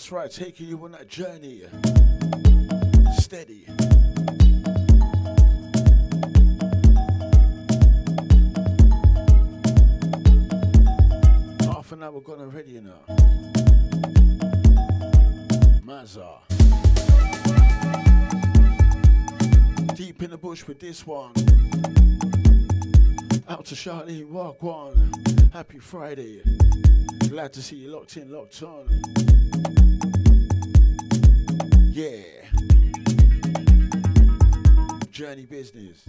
That's right, taking you on that journey. Steady. Half an hour gone already, you know. Mazza. Deep in the bush with this one. Out to Charlene, walk one. Happy Friday. Glad to see you locked in, locked on. Yeah. Journey business.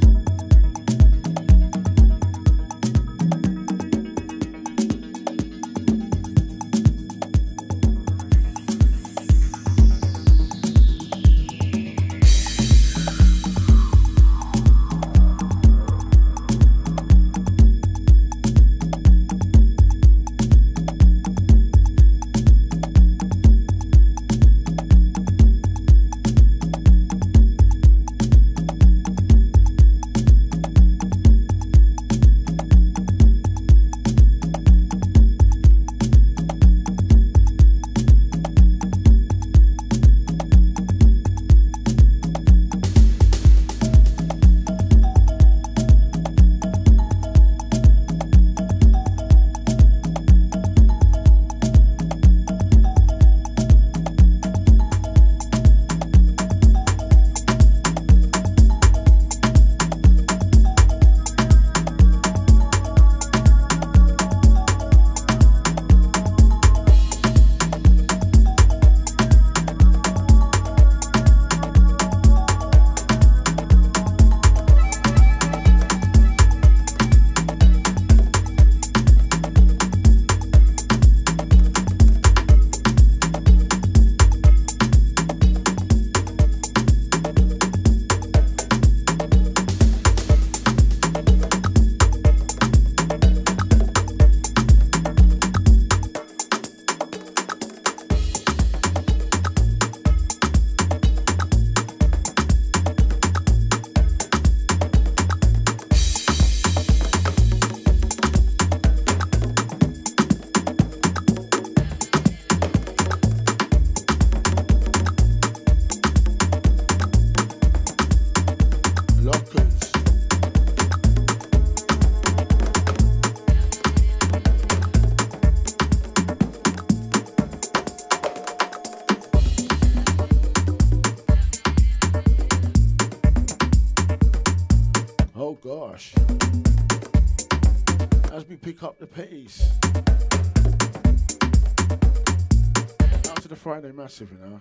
Massive, you know.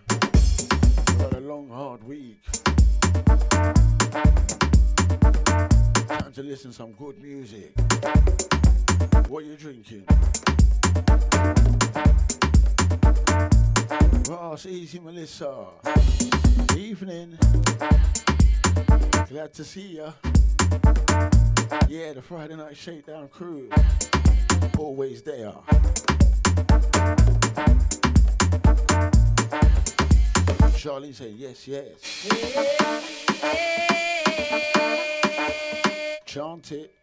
Had a long, hard week. Time to listen to some good music. What you drinking? Ross, easy Melissa. Evening. Glad to see ya. Yeah, the Friday night shakedown crew. Always there. Charlie say yes, yes. Chant it.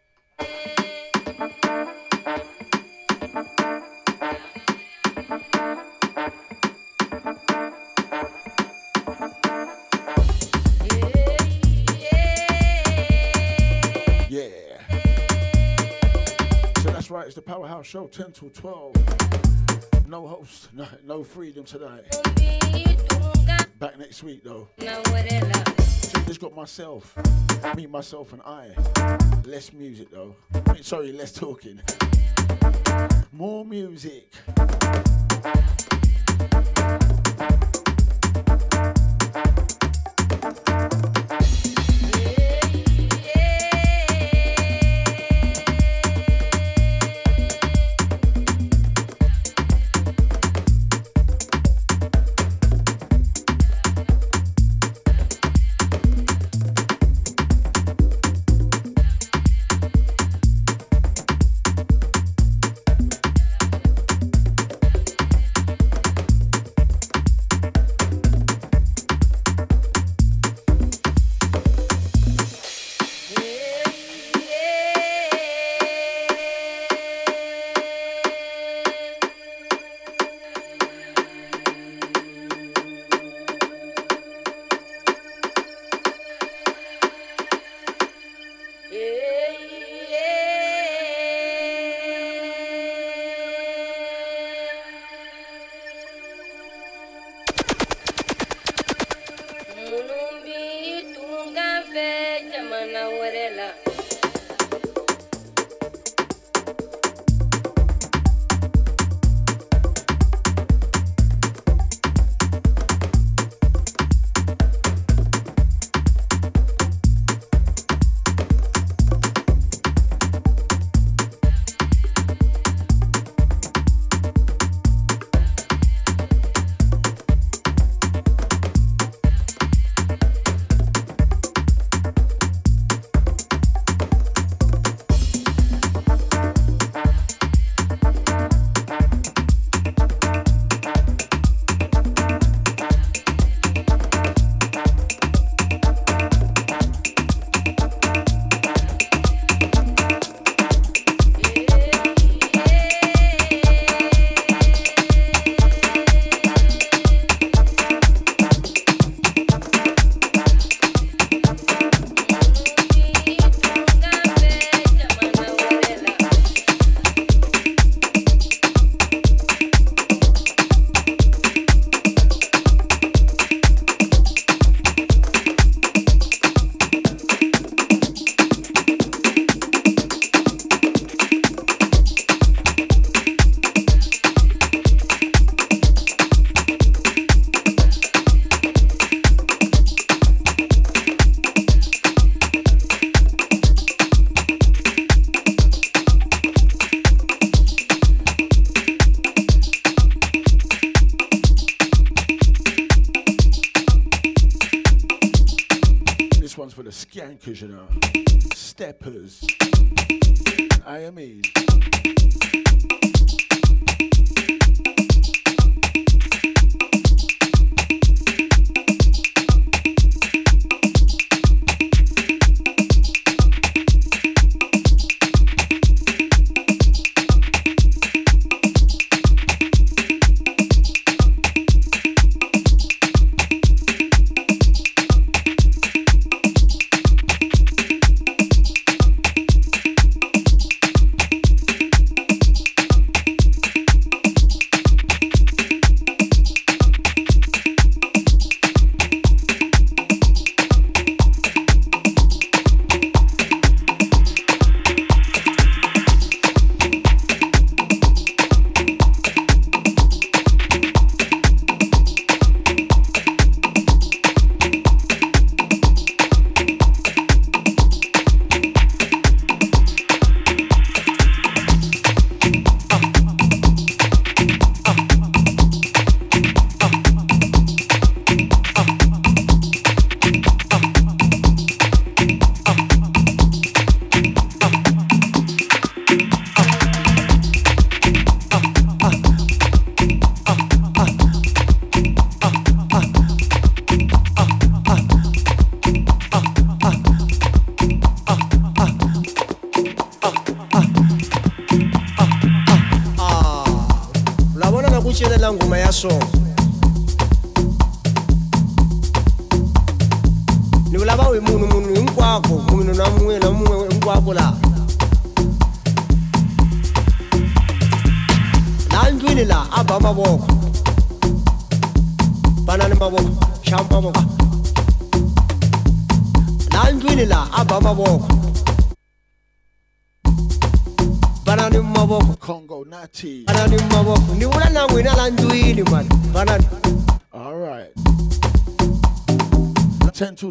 Yeah. So that's right, it's the Powerhouse Show 10 to 12. No host, no, no freedom today. Back next week though. Just got myself, me, myself, and I. Less music though. sorry, less talking. More music.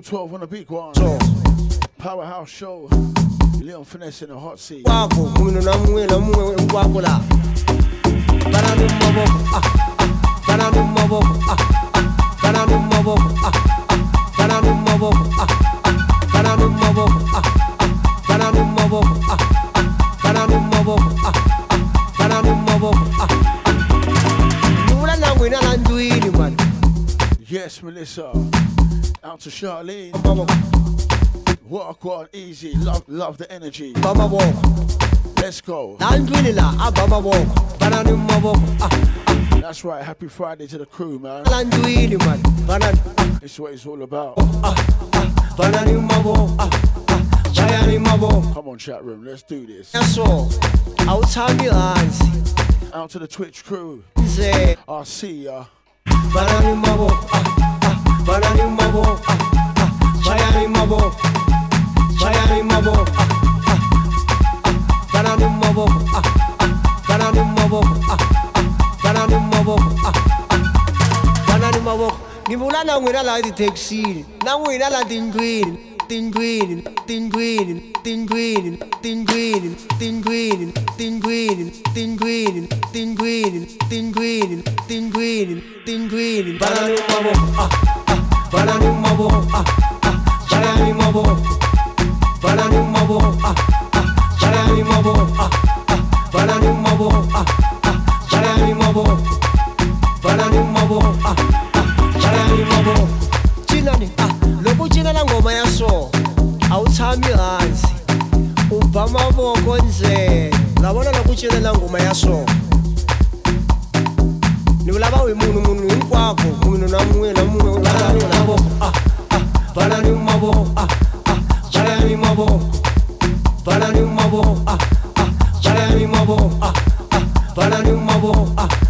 12 on the big one. So. Powerhouse show. Leon Finesse in the hot seat. Yes, Melissa. To Charlene. Walk on easy, love, love the energy. Baba walk. Let's go. Ah, ah. That's right. Happy Friday to the crew, man. This is what it's all about. Ah, Come on, chat room. Let's do this. Out to the Twitch crew. I'll see ya. Ni mula na ngwira la di taxi, na ngwira la di ngwira ah Banani maboko ah ah Banani maboko Ni vula na n'wina laha tithekisini na n'wina laha tindlwini tindlwini tindlwini tindlwini tindlwini tindlwini tindlwini tindlwini tindlwini tindlwini tindlwini tindlwini banani maboko ah ah banani maboko ah ah banani maboko banani maboko ah ah banani maboko ah ah banani maboko ah ah banani maboko banani maboko ah ah banani maboko cinani ah loko u cinela ngoma ya so a wu tshami hansi u ba mavoko ndzele la vona loko u cinela ngoma ya so. Ni vulava hi munhu munhu hinkwako munhu na mun'we na mun'we banani mavoko ah ah banani mavoko ah ah banani mavoko banani mavoko ah ah banani mavoko ah ah banani mavoko ah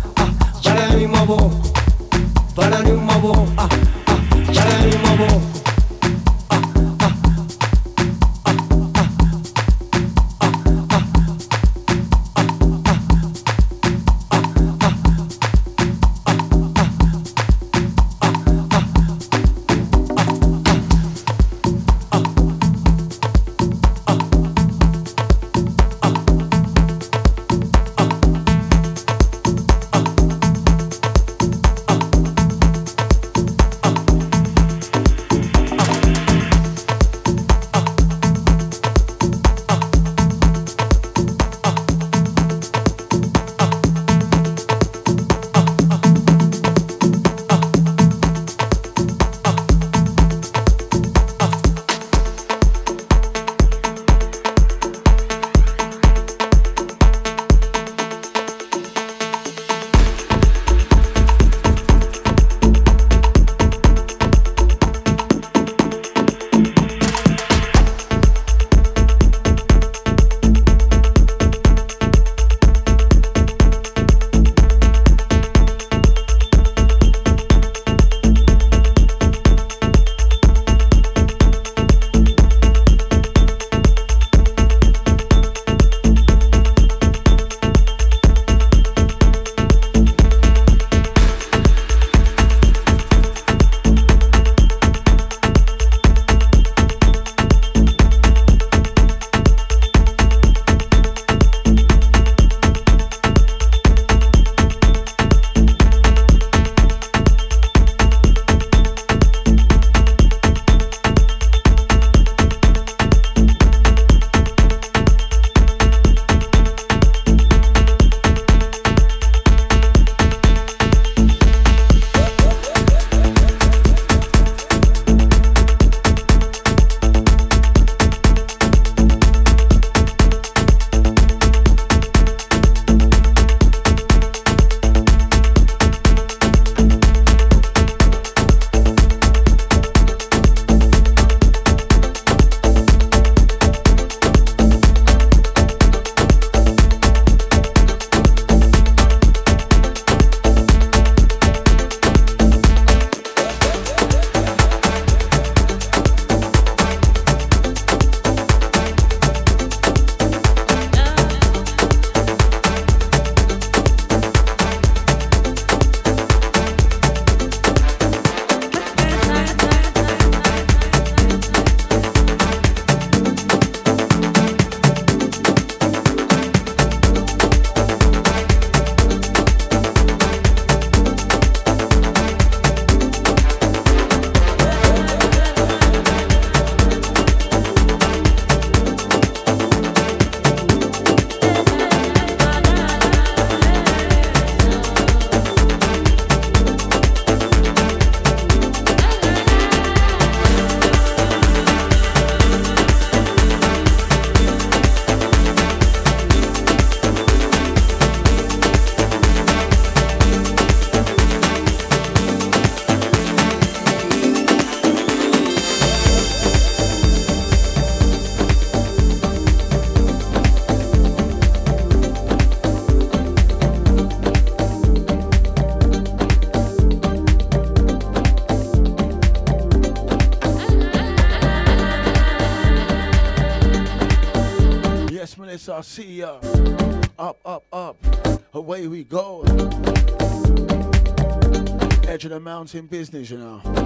Of business, you know.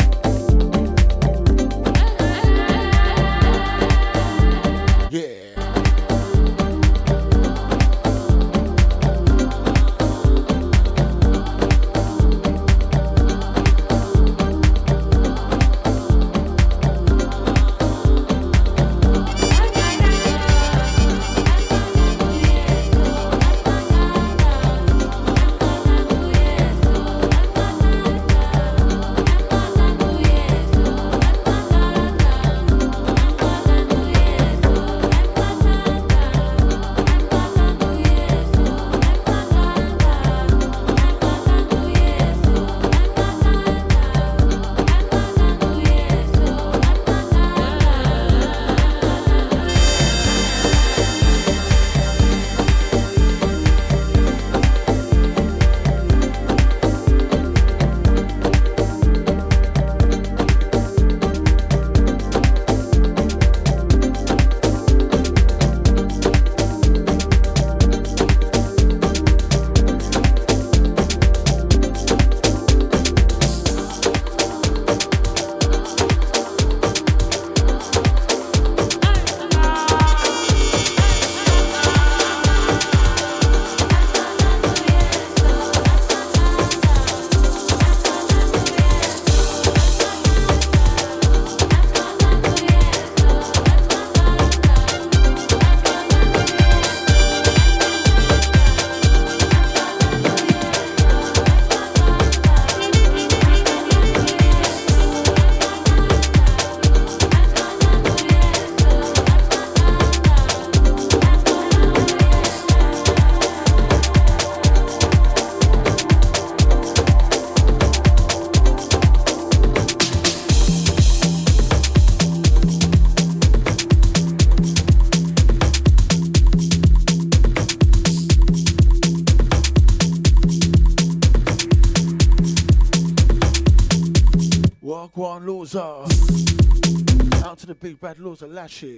Bad laws of Lashy.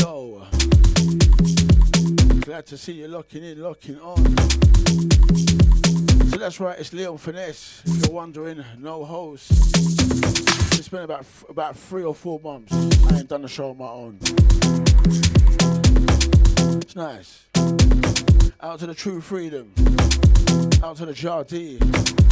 Yo. Glad to see you locking in, locking on. So that's right, it's Leon Finesse. If you're wondering, no host. It's been about about three or four months. I ain't done a show on my own. It's nice. Out to the True Freedom. Out to the Jardine.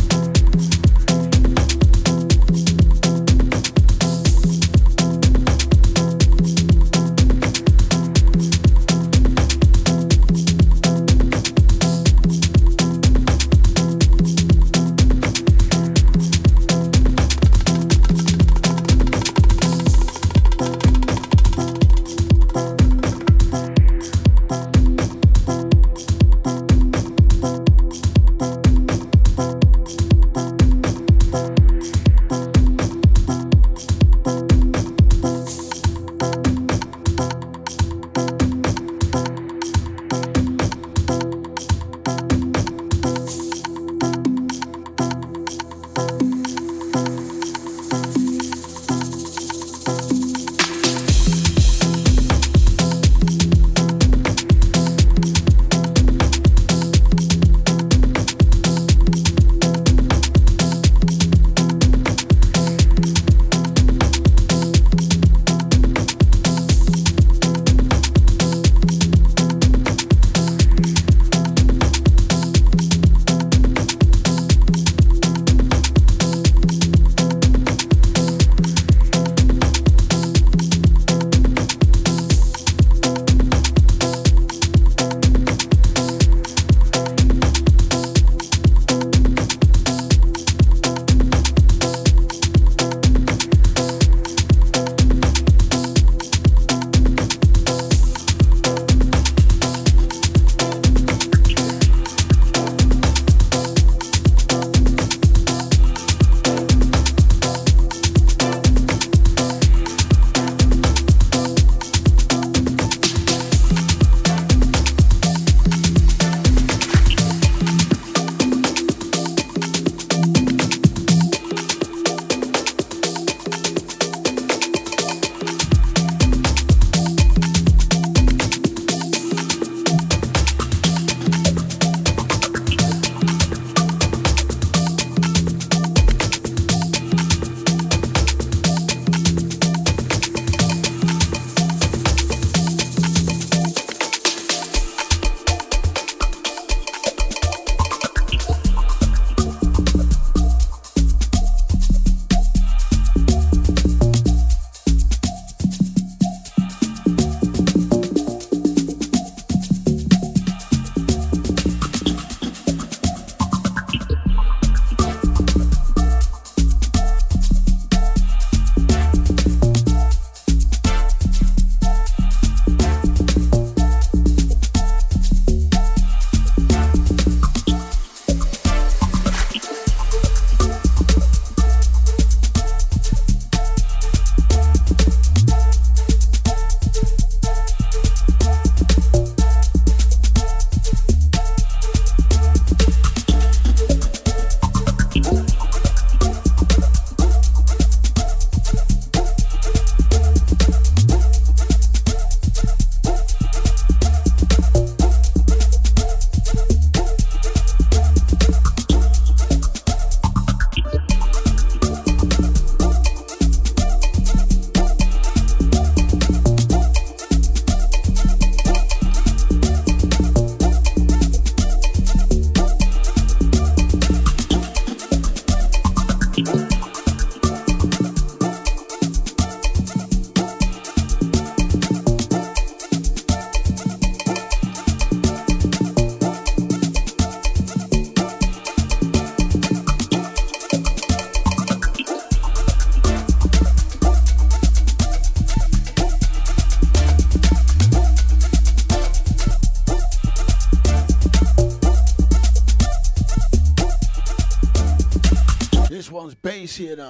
Bass here now.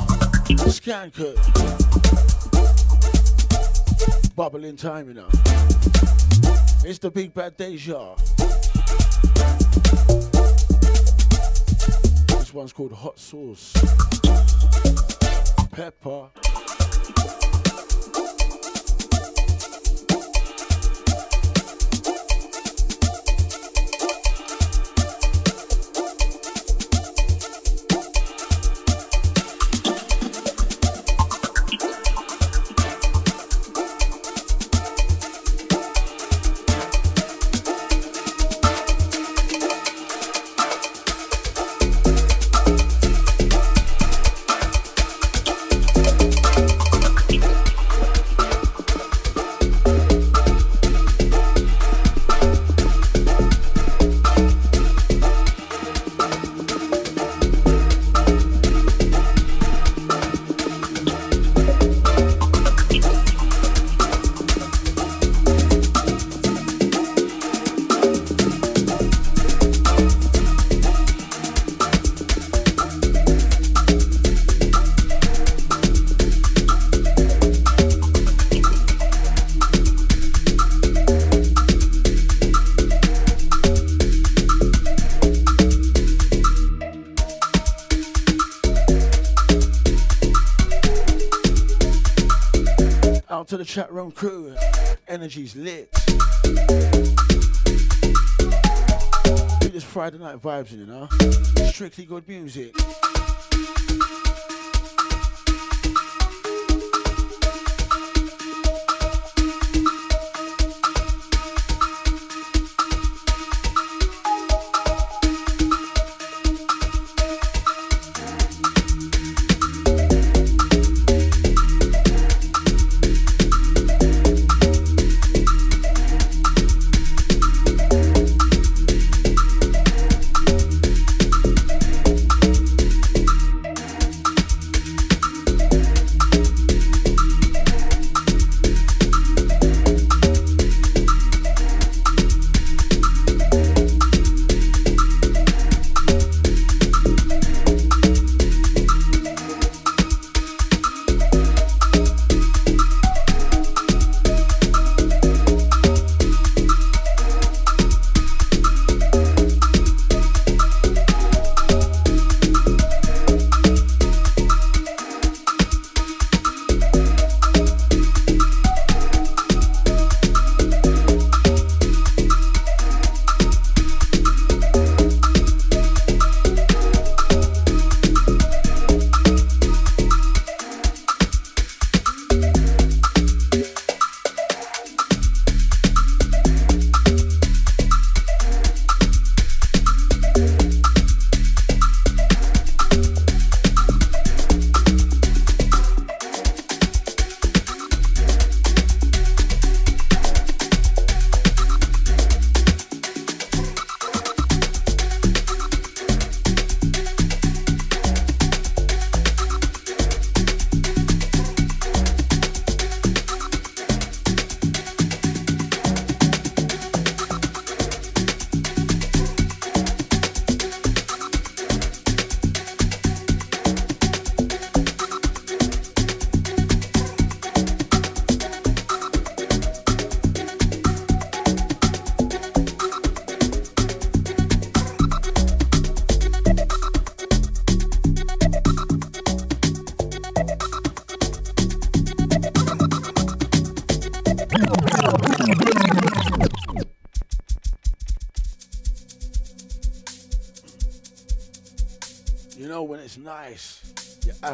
Skanker. Bubbling time, you know. It's the big bad Deja. This one's called Hot Sauce. Pepper. Chat room crew. Energy's lit. This Friday night vibes, you know. Strictly good music.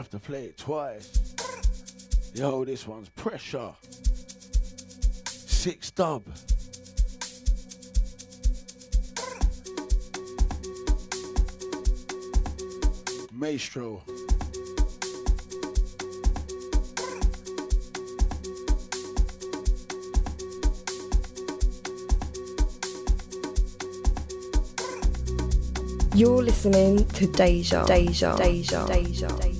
Have to play it twice. Yo, this one's pressure. Six dub. Maestro. You're listening to Deja, Deja, Deja, Deja. Deja.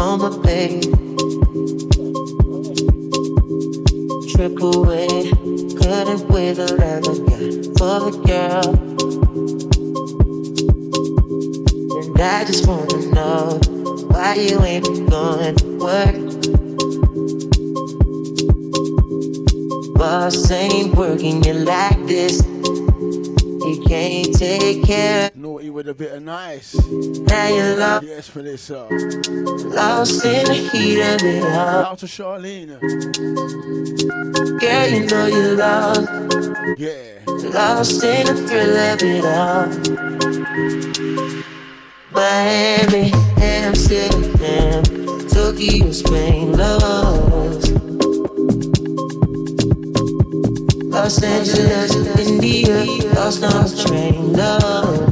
On my baby. Triple couldn't wait for the girl. And I just wanna know why you ain't going to work. Boss ain't working you like this. You can't take care. With a bit of nice. Now you're lost. Yes, for this uh. Lost in the heat of it all. Out to Charlene. Girl, you know you're lost. Yeah. Lost in the thrill of it all. Miami, Amsterdam, Tokyo, Spain, lost. Los Angeles, India, lost on the train, lost.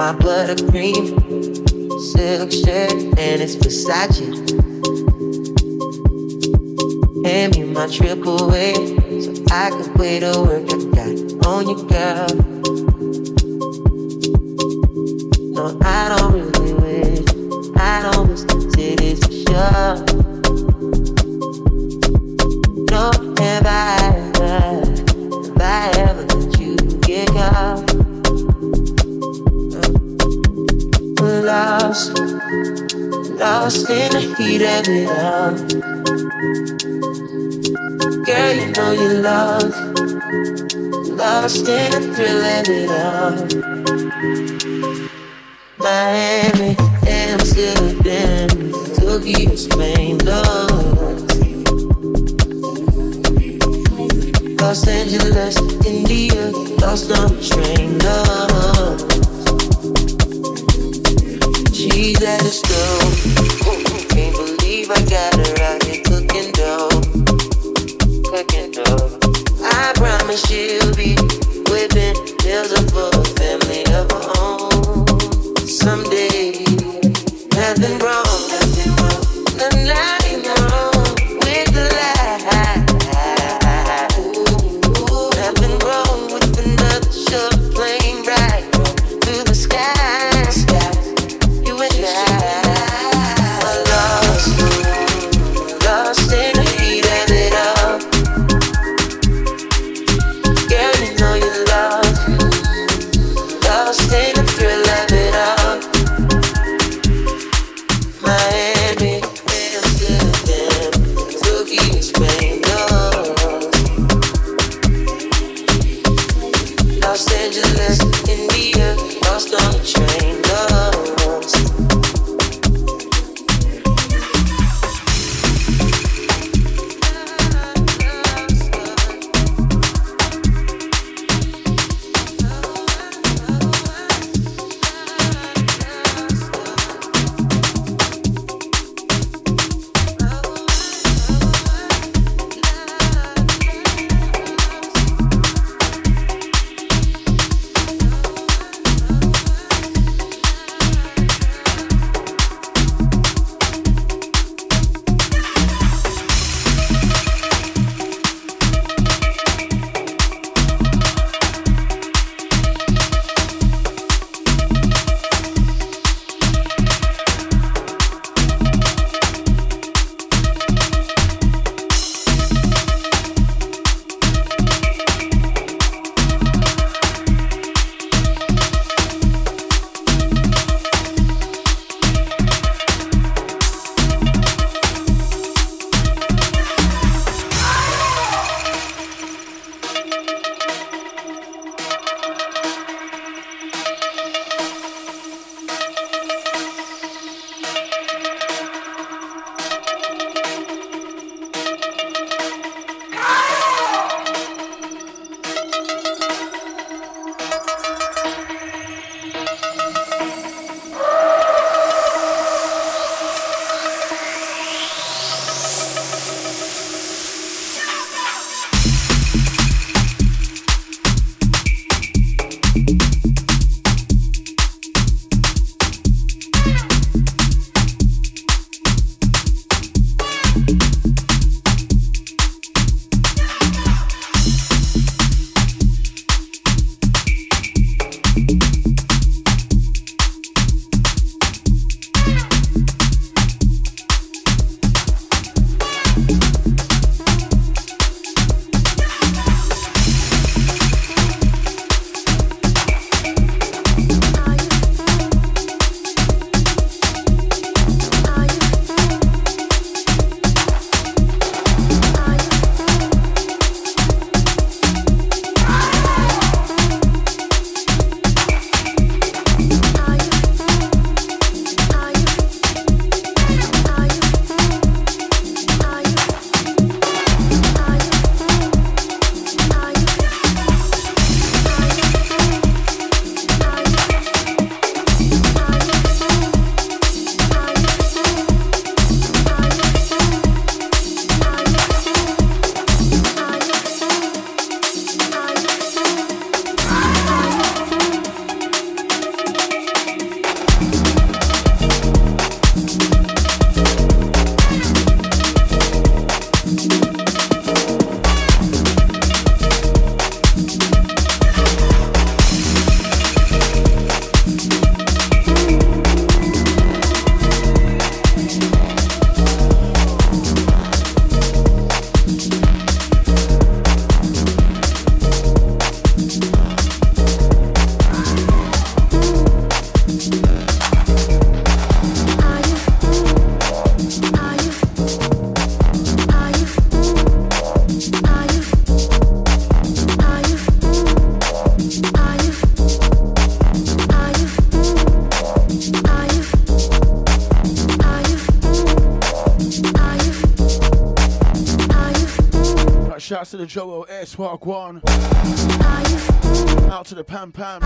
Got on my buttercream silk shirt and it's Versace. Hand me my triple A so I can play the work I got on you, girl. No, I don't really up the Joel Air Spark One. Out to the Pam Pam.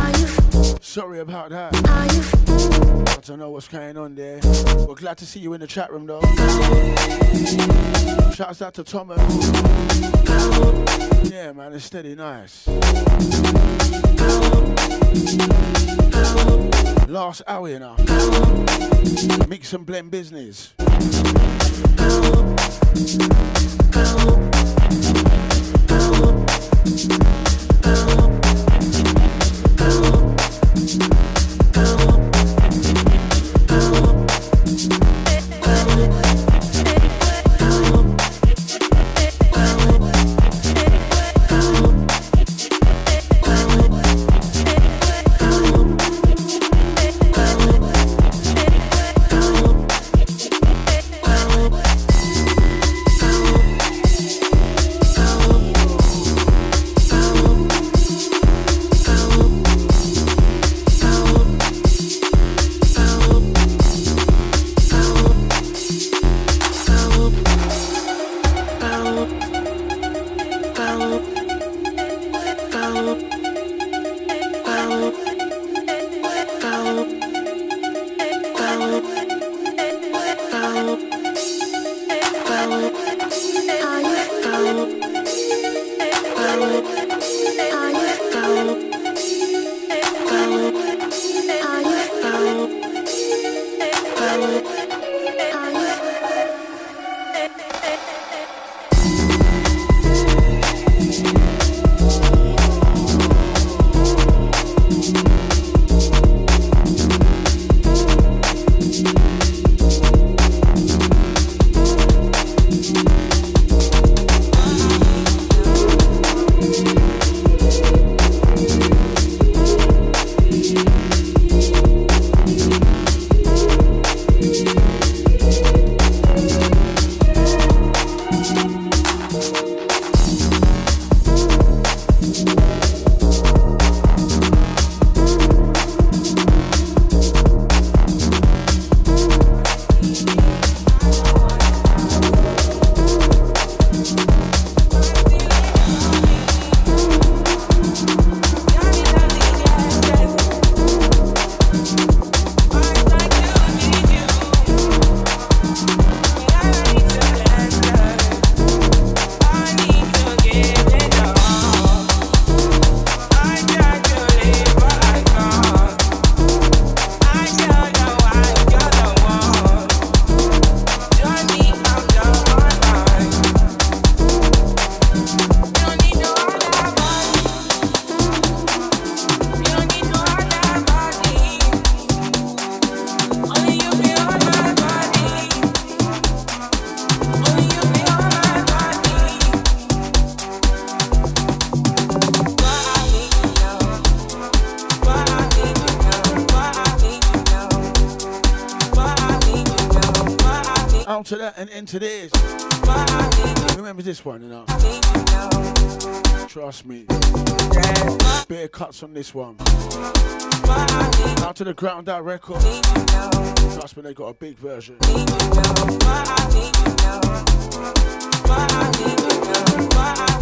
Sorry about that. I don't know what's going on there. We're glad to see you in the chat room though. Shouts out to Thomas. Yeah, man, it's steady nice. Last hour, you know. Mix and blend business. I into this. Remember this one, you know. Trust me. Bare cuts on this one. Out to the ground that record. Trust me, they got a big version. one's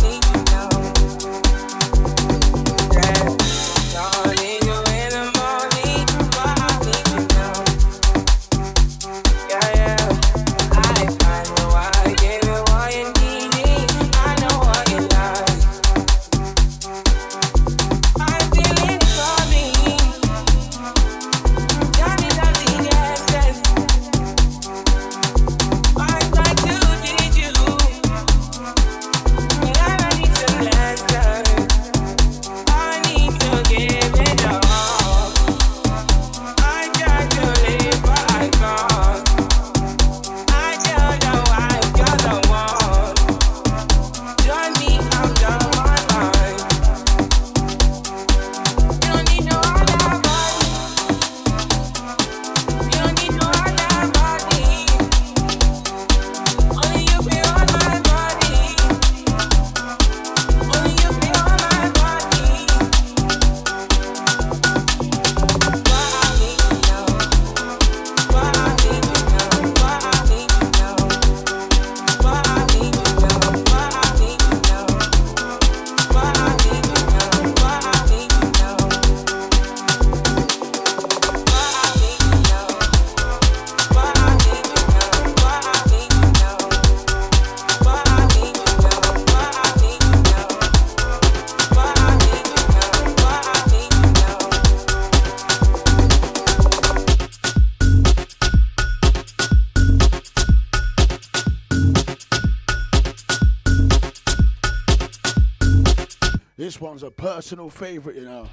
personal favourite, you know.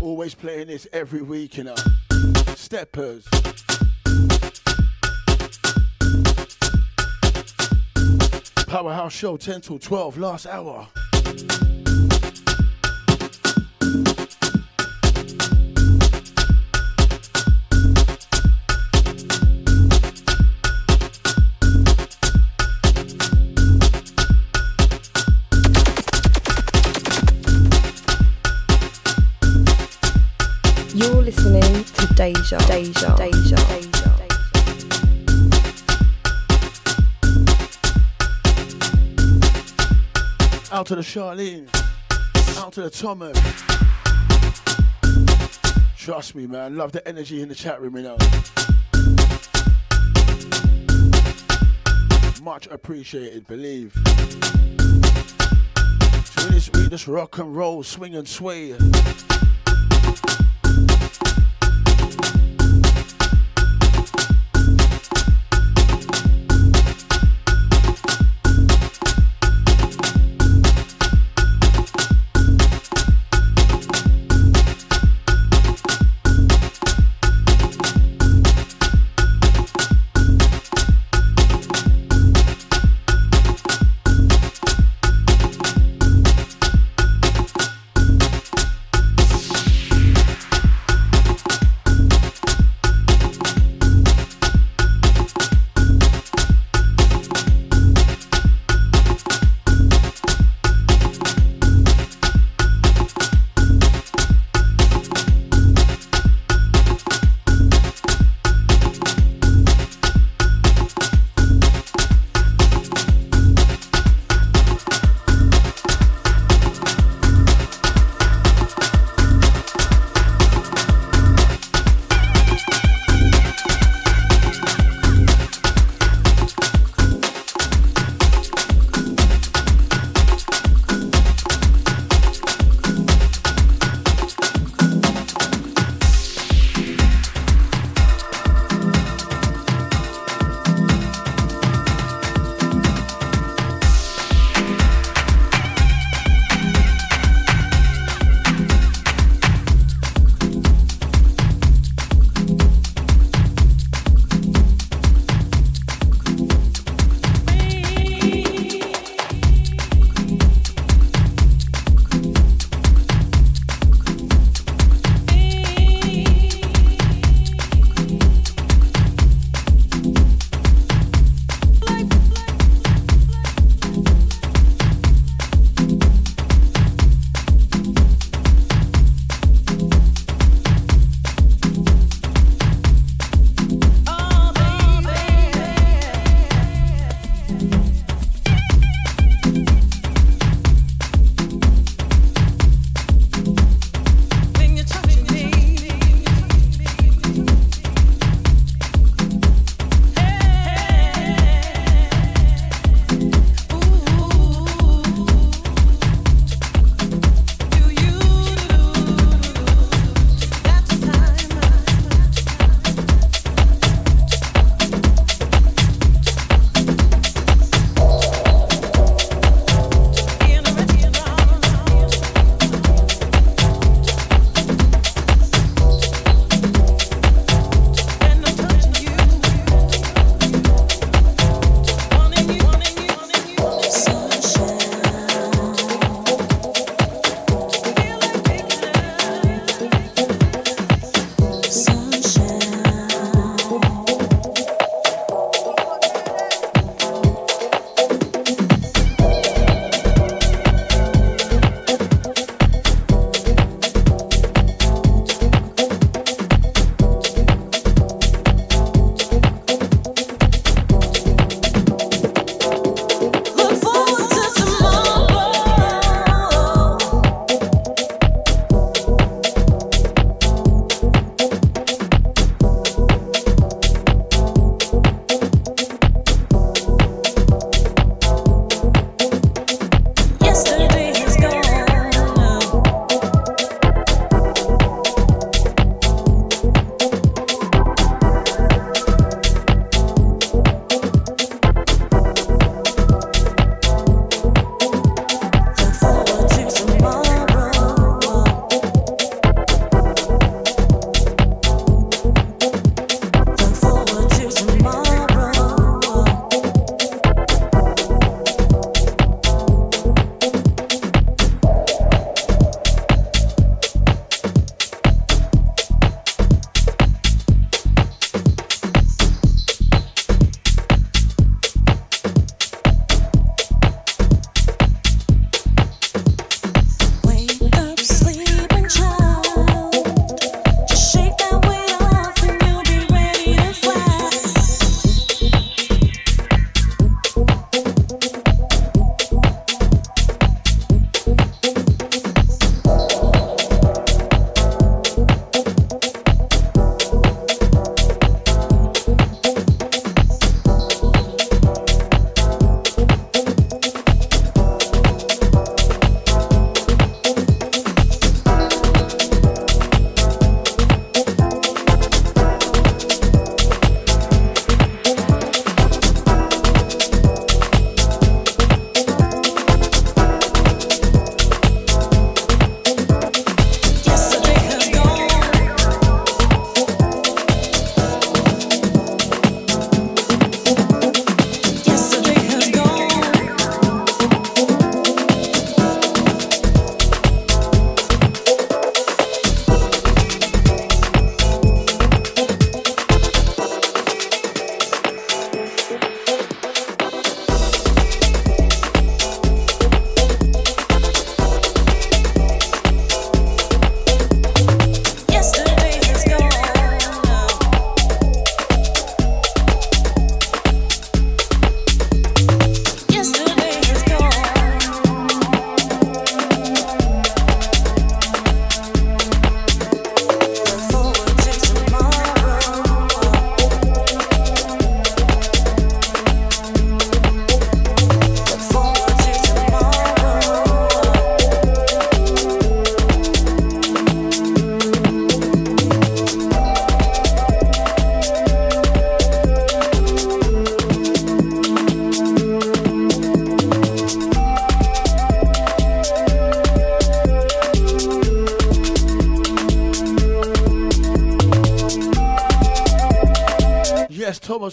Always playing this every week, you know. Steppers. Powerhouse Show 10 till 12, last hour. Deja, Deja, Deja, Deja. Out to the Charlene. Out to the Thomas. Trust me, man. Love the energy in the chat room, you know. Much appreciated, believe. So we just, we just rock and roll, swing and sway.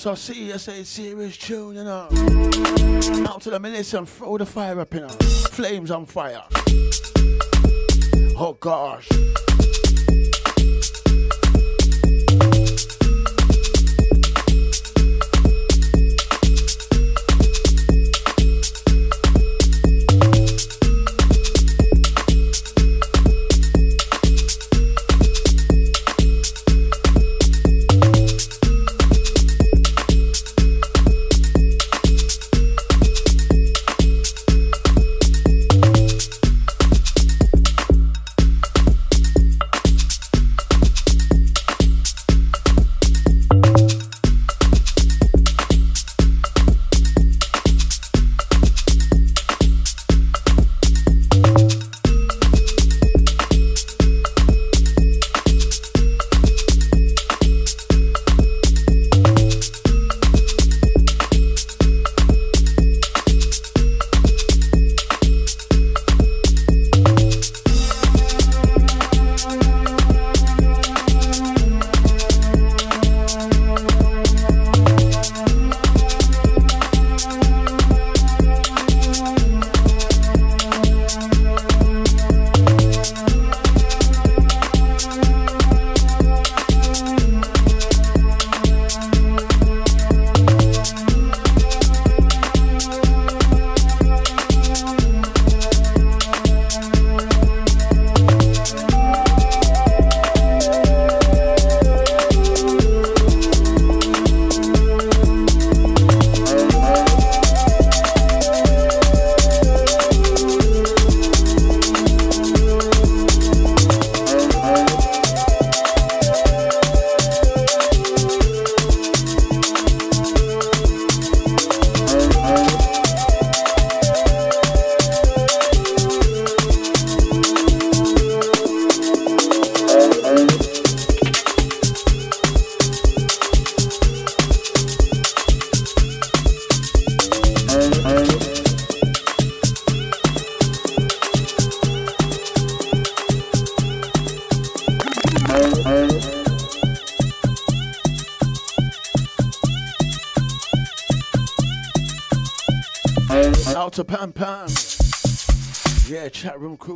Brothers I see, I say serious tune, you know. Out to the militia throw the fire up, you know. Flames on fire. Oh gosh.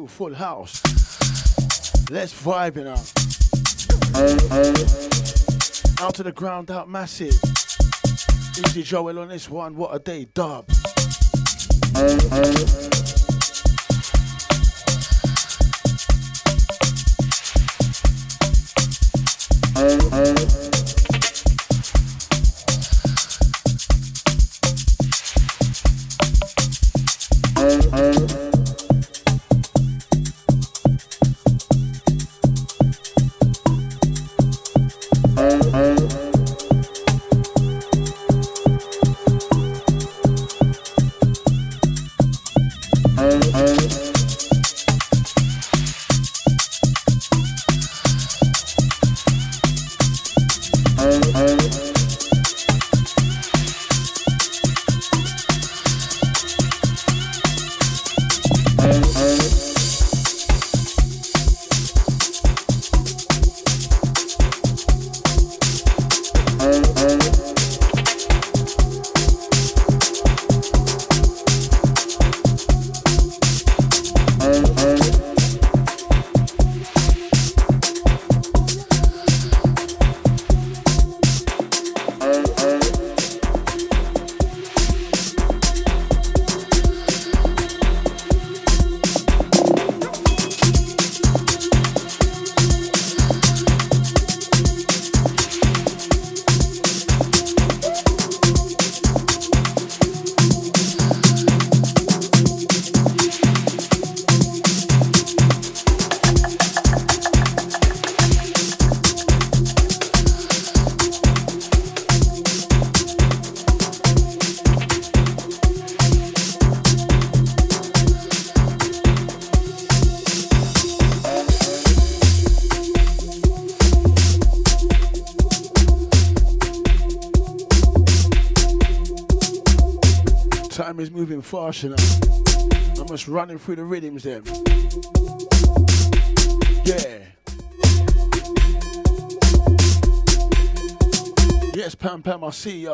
Full house. Let's vibe it up. Out to the ground out massive. Easy Joel on this one. What a day, dub. Know. Uh, I'm just running through the rhythms then. Yeah. Yes, Pam Pam, I see ya.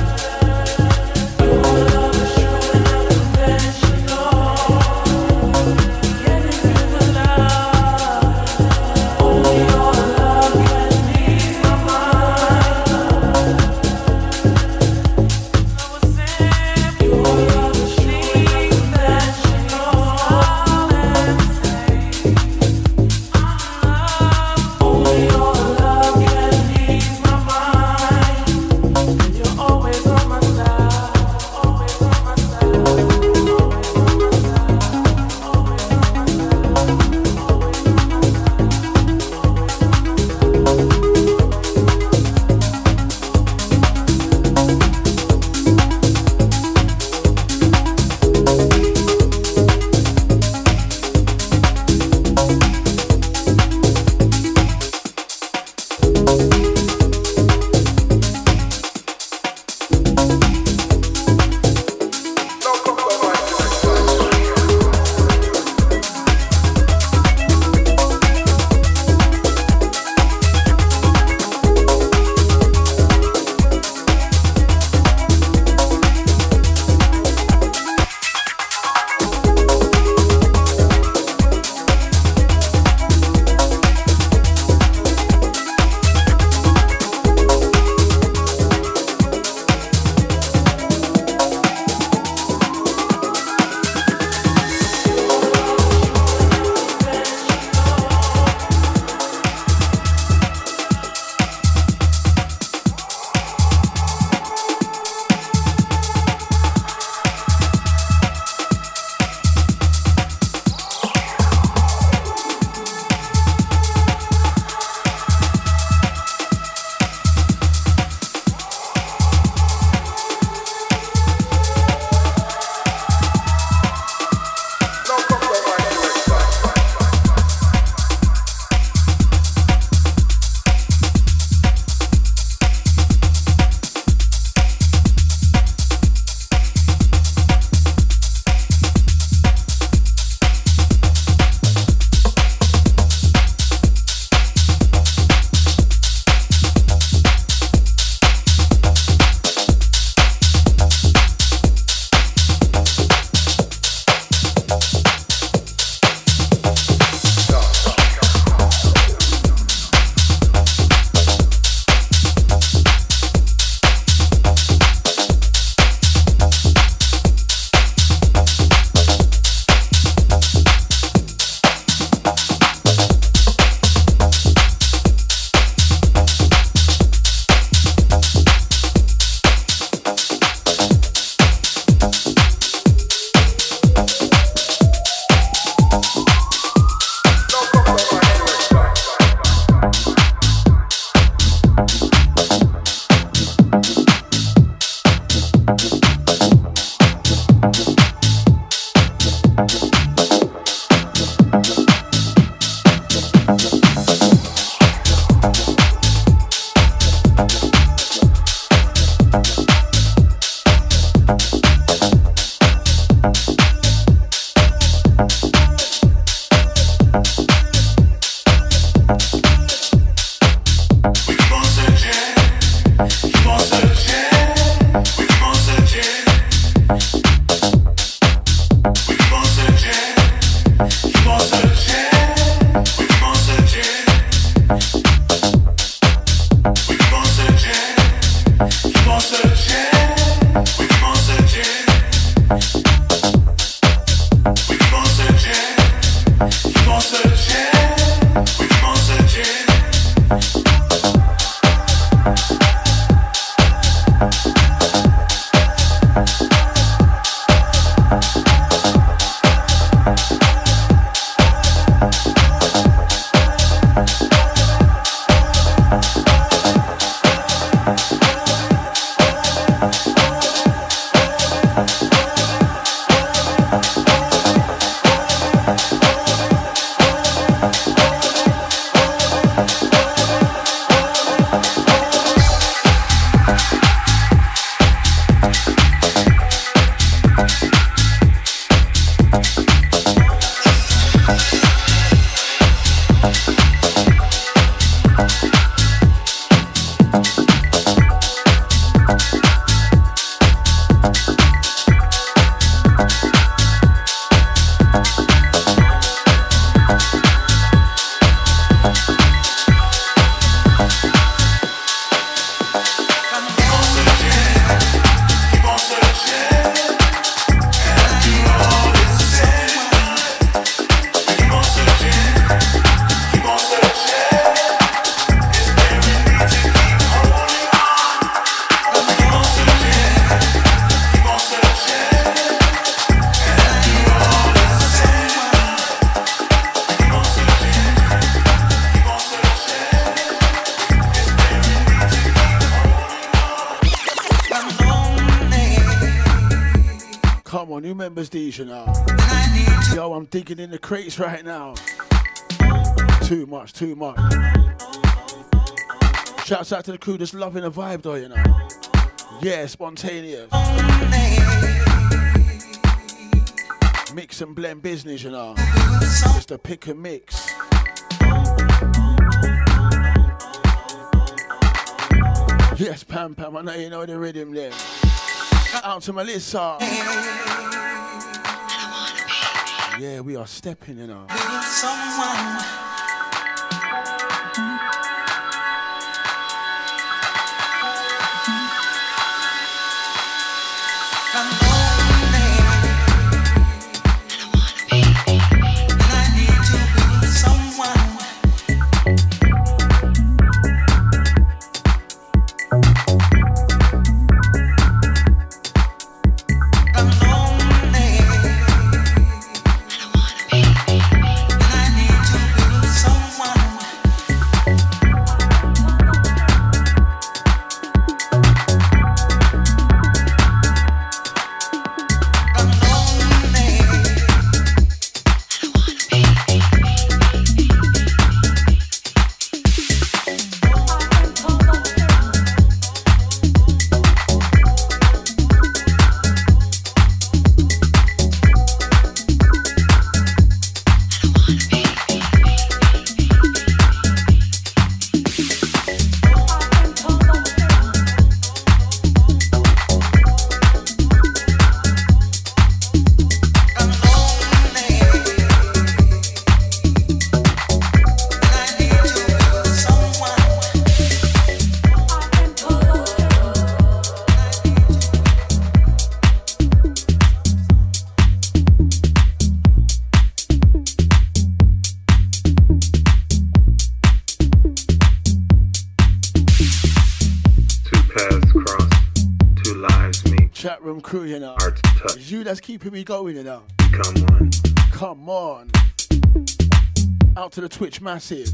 digging in the crates right now. Too much, too much. Shouts out to the crew that's loving the vibe though, you know. Yeah, spontaneous. Mix and blend business, you know. Just a pick and mix. Yes, Pam Pam, I know you know the rhythm there. Out to Melissa. Yeah, we are stepping, you know. keeping me going, you know. Come on. Come on. Out to the Twitch massive.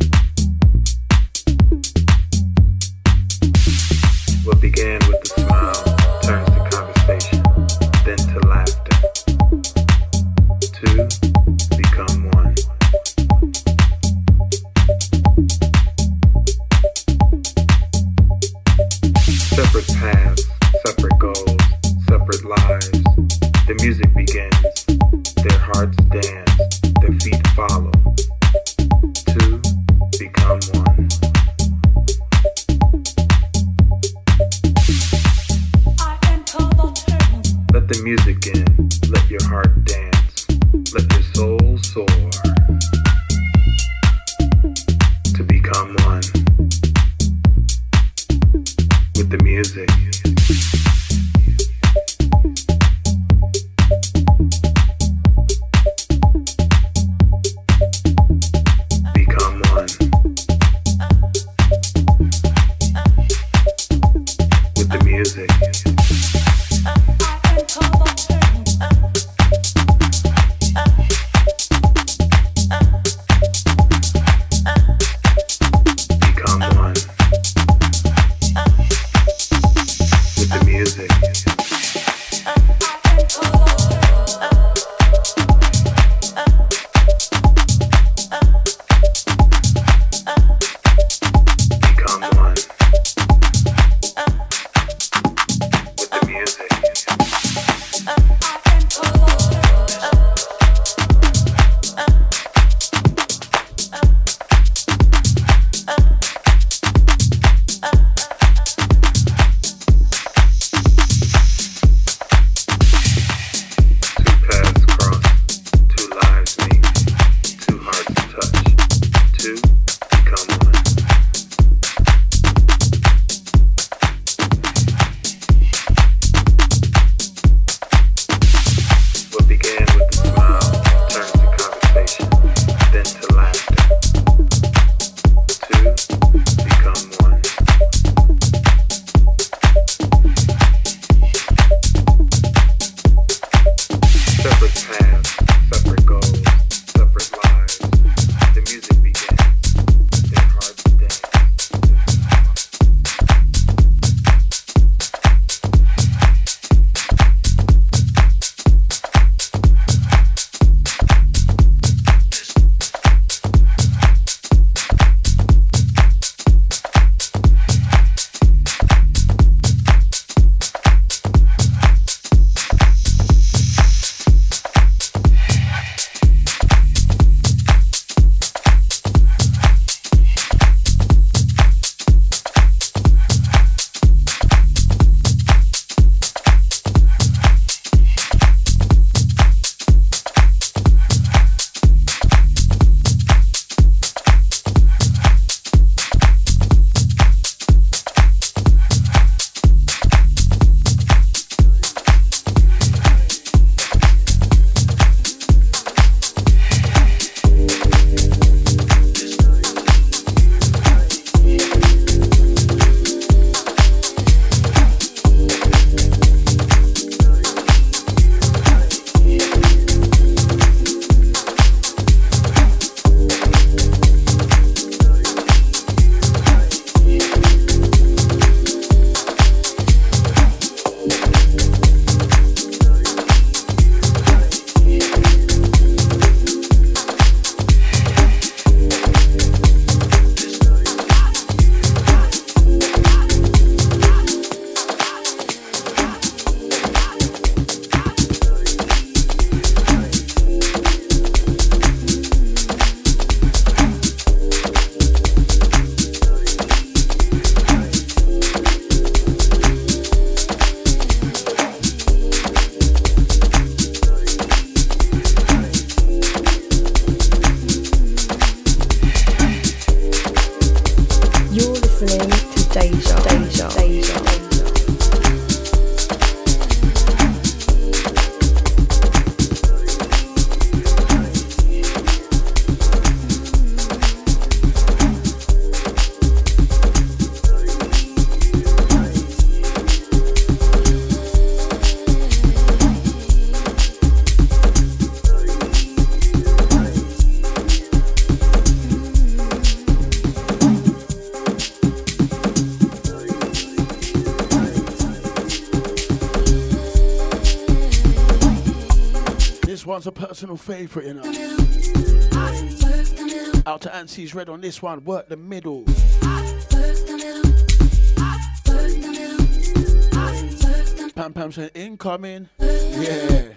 Personal favourite, you know. Out to Ansy's Red on this one, work the middle. Pam Pam saying incoming. Yeah.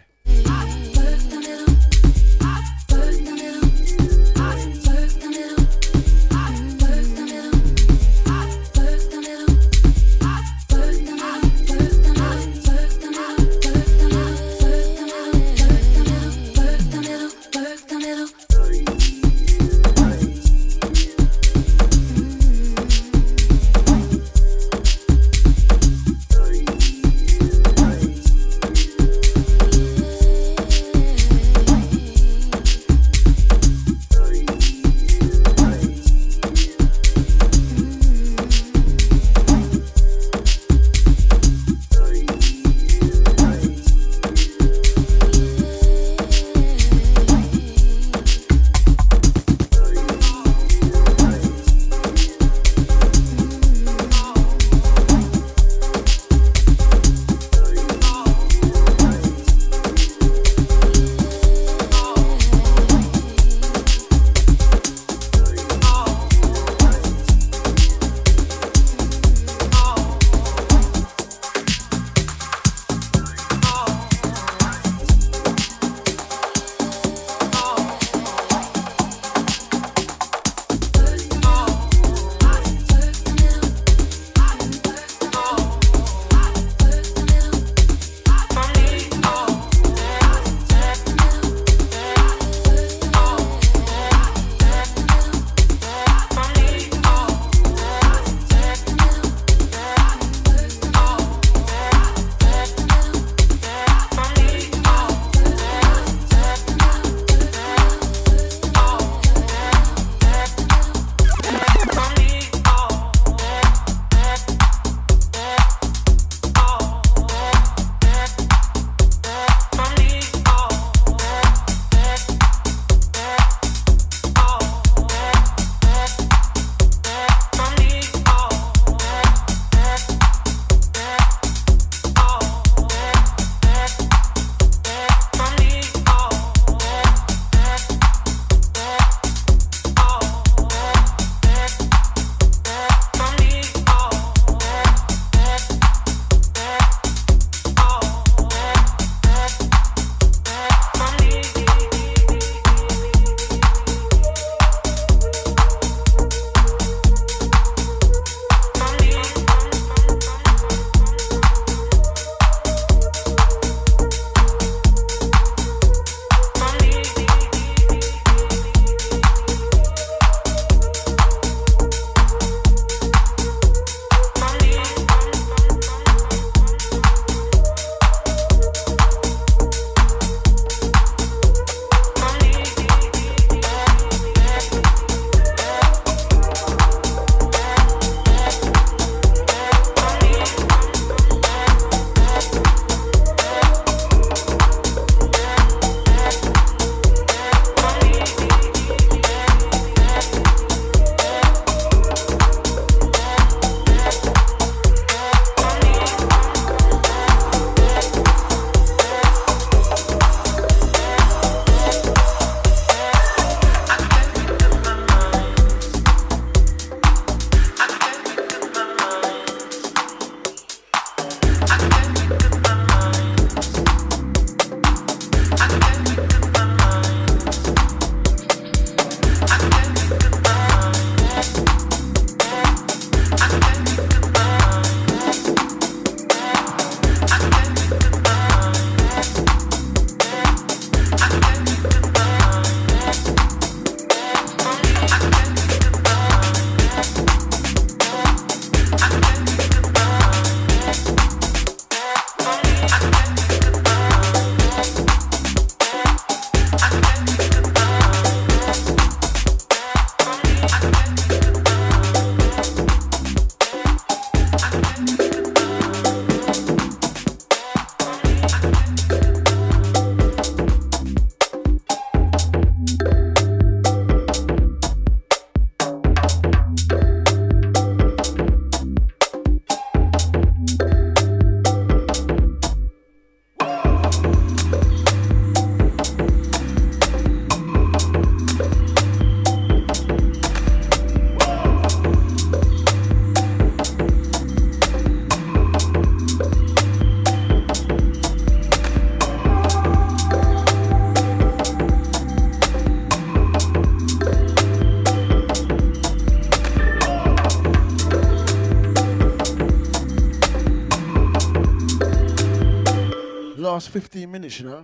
15 minutes, you know.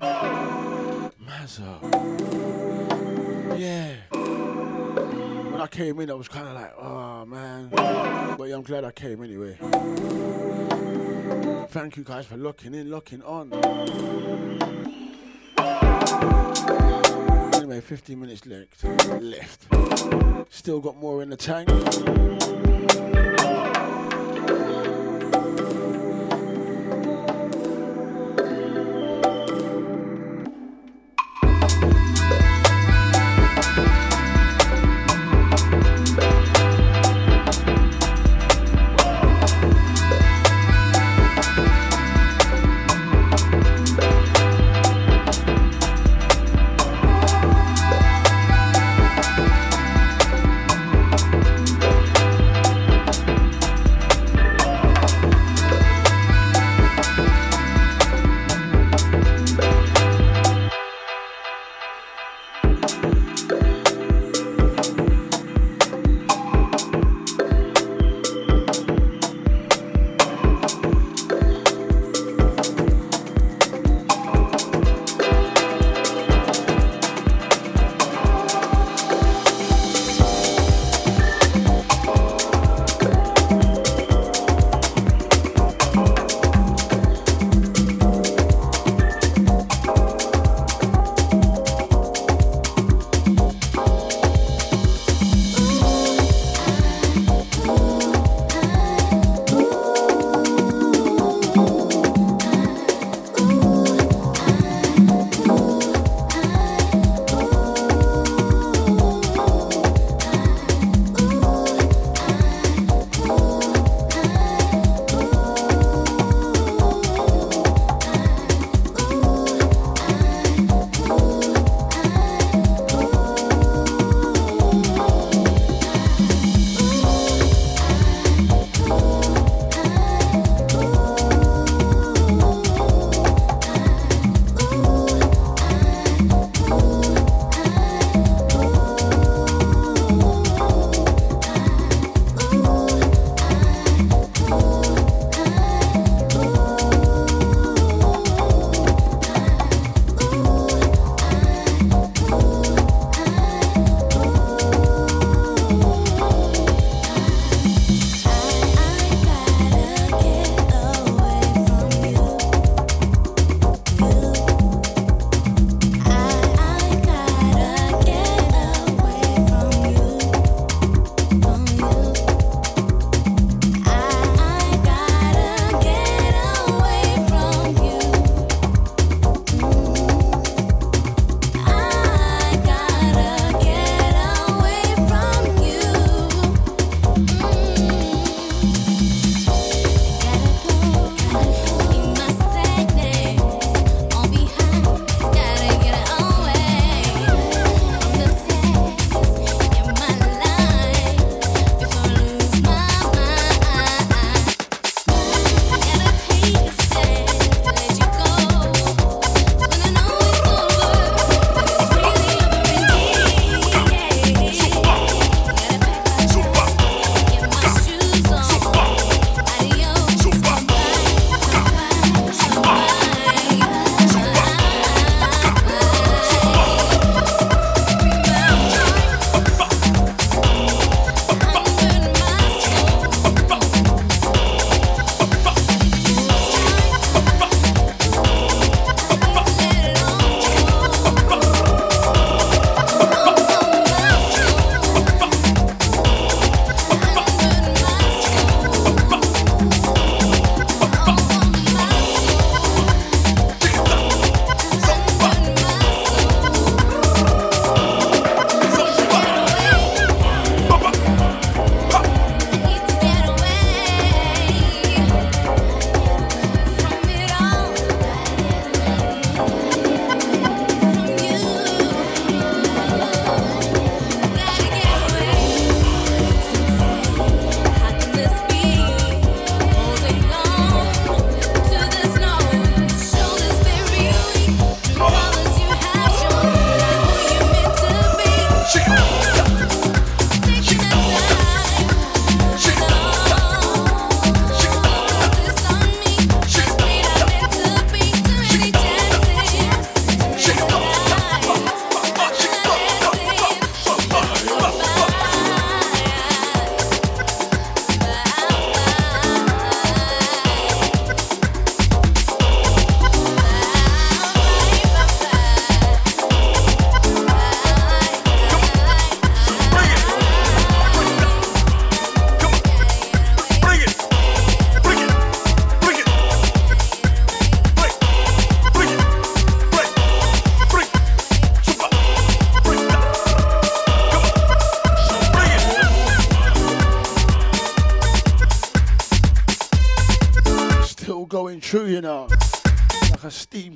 Mazza. Yeah. When I came in, I was kind of like, oh man. But yeah, I'm glad I came anyway. Thank you guys for locking in, locking on. Anyway, 15 minutes left. Left. Still got more in the tank.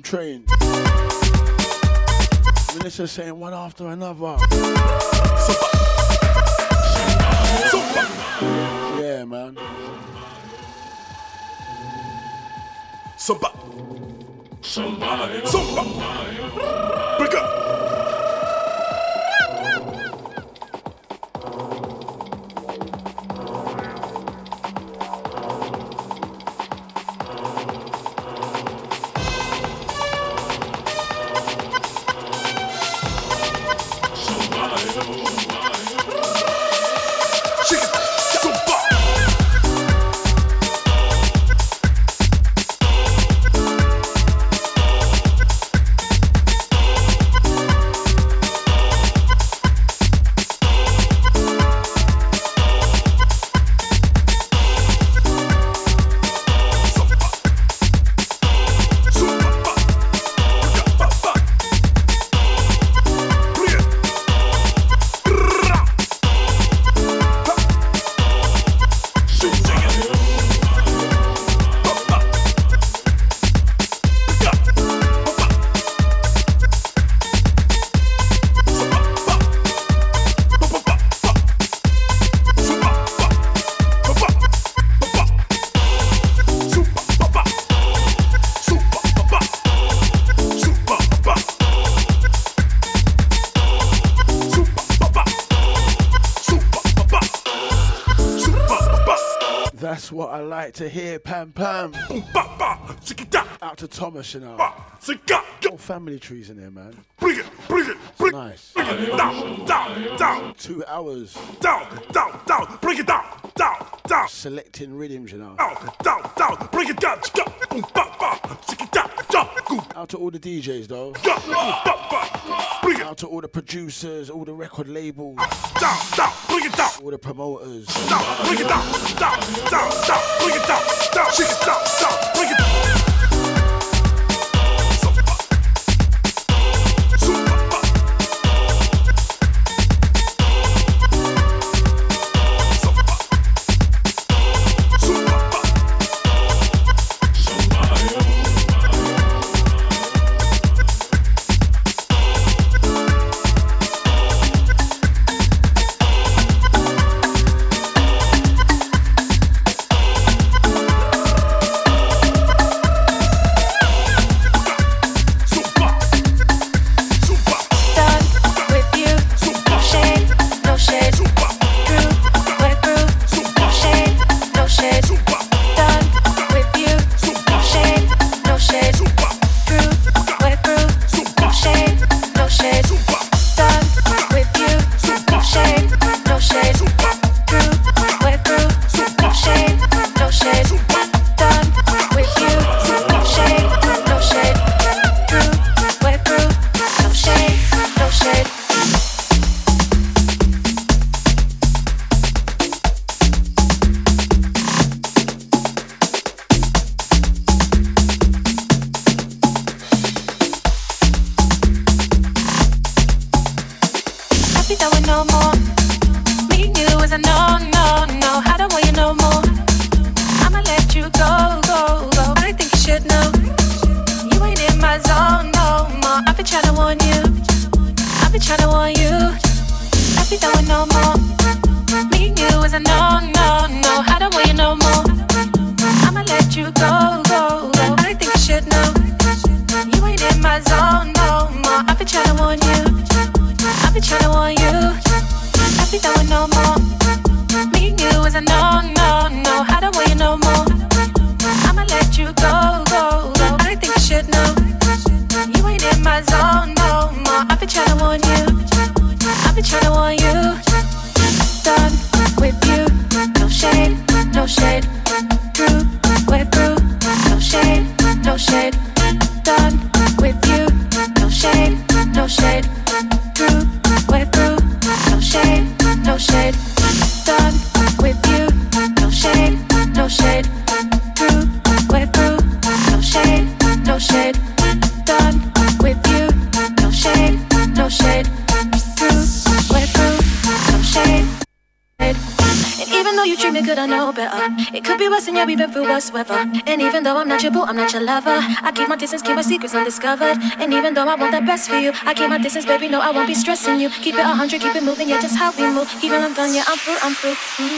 Train. Melissa saying one after another. Yeah, man. Somebody. Somebody. Somebody. Break up. Like to hear Pam Pam. Out to Thomas, you know. All family trees in there, man. Bring it, bring it, bring nice. Bring it down, down, down. Two hours. Down, down, down. Bring it down, down, down. Selecting rhythms, you know. Down, down, down. Bring it down. Out to all the DJs, though. Out to all the producers, all the record labels. Down, down. Bring it down. All the promoters. Bring it down, down, down, down. Bring it down, down. Shake it down, down. Bring it down. I'm not your lover. I keep my distance, keep my secrets undiscovered. And even though I want the best for you, I keep my distance, baby. No, I won't be stressing you. Keep it a hundred, keep it moving, yeah, just how we move. Even I'm done, yeah, I'm through, I'm through. Mm-hmm.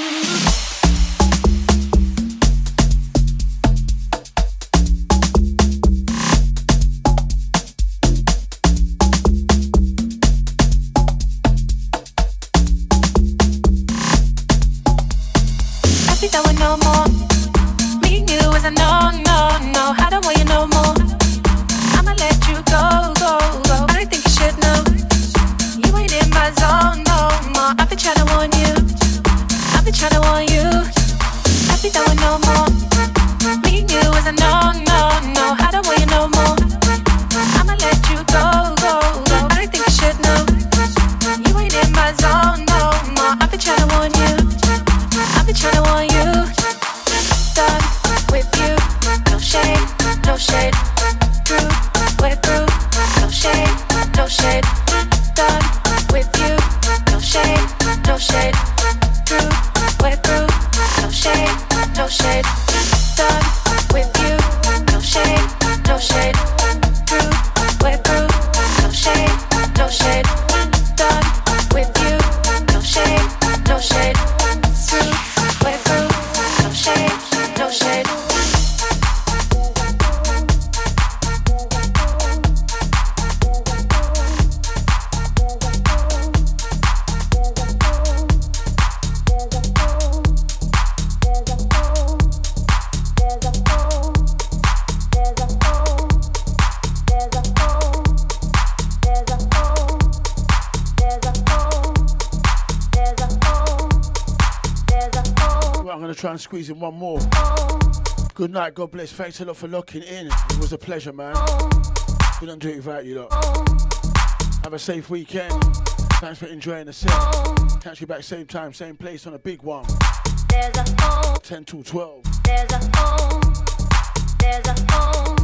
Squeezing one more. Good night, God bless. Thanks a lot for locking in. It was a pleasure, man. Couldn't do it without you lot. Have a safe weekend. Thanks for enjoying the set. Catch you back same time, same place on a big one. 10 to 12. There's a home. There's a home.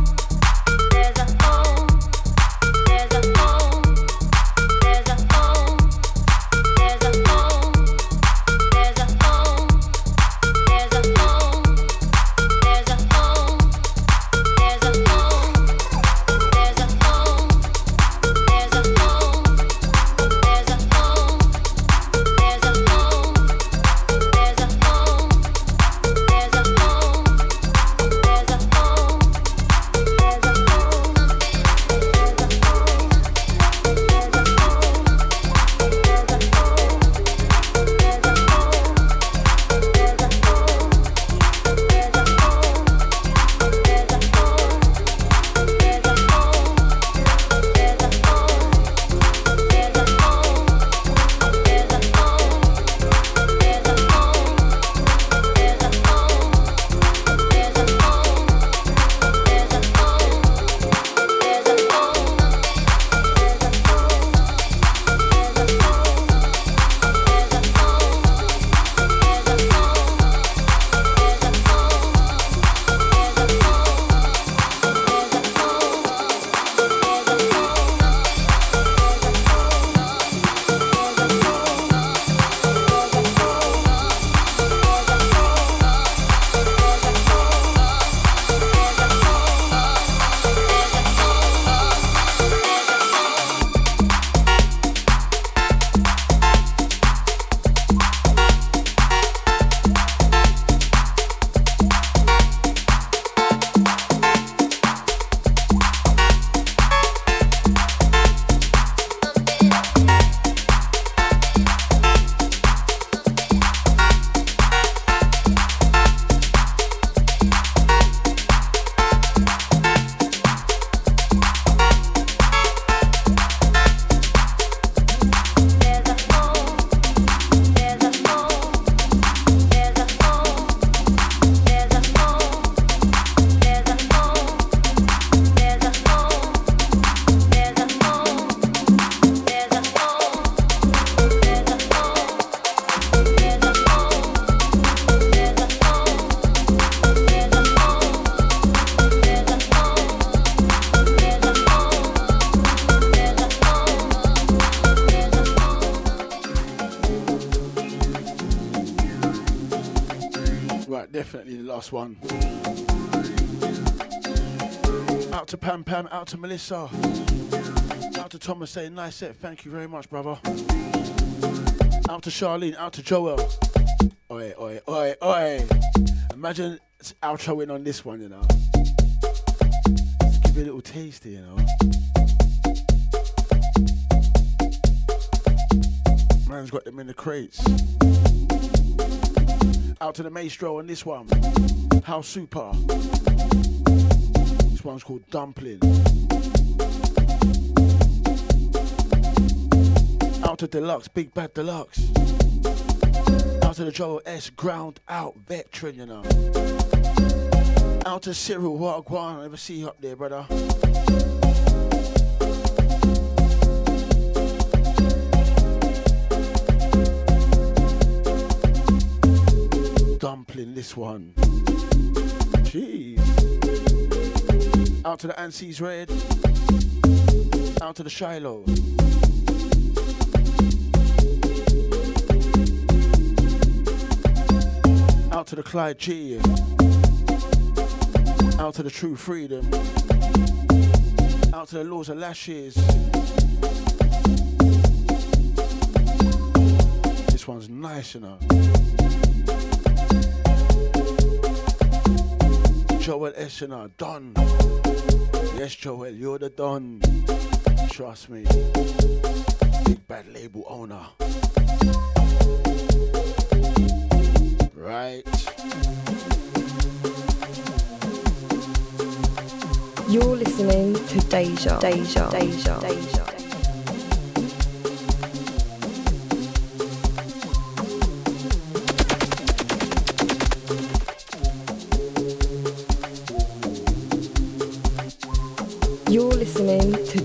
Pam Pam, out to Melissa. Out to Thomas saying nice set. Thank you very much, brother. Out to Charlene, out to Joel. Oi, oi, oi, oi. Imagine outroing on this one, you know. Give you a little taste, you know. Man's got them in the crates. Out to the maestro on this one. How super. This one's called Dumpling. Out to Deluxe, Big Bad Deluxe. Out to the Joel S, Ground Out Veteran, you know. Out to Cyril, a I never see you up there, brother. Dumpling, this one. Jeez. Out to the Anses Red. Out to the Shiloh. Out to the Clyde G. Out to the True Freedom. Out to the Laws of Lashes. This one's nice, you Joel Essener, Don. Yes, Joel, you're the Don. Trust me. Big bad label owner. Right. You're listening to Deja, Deja, Deja, Deja.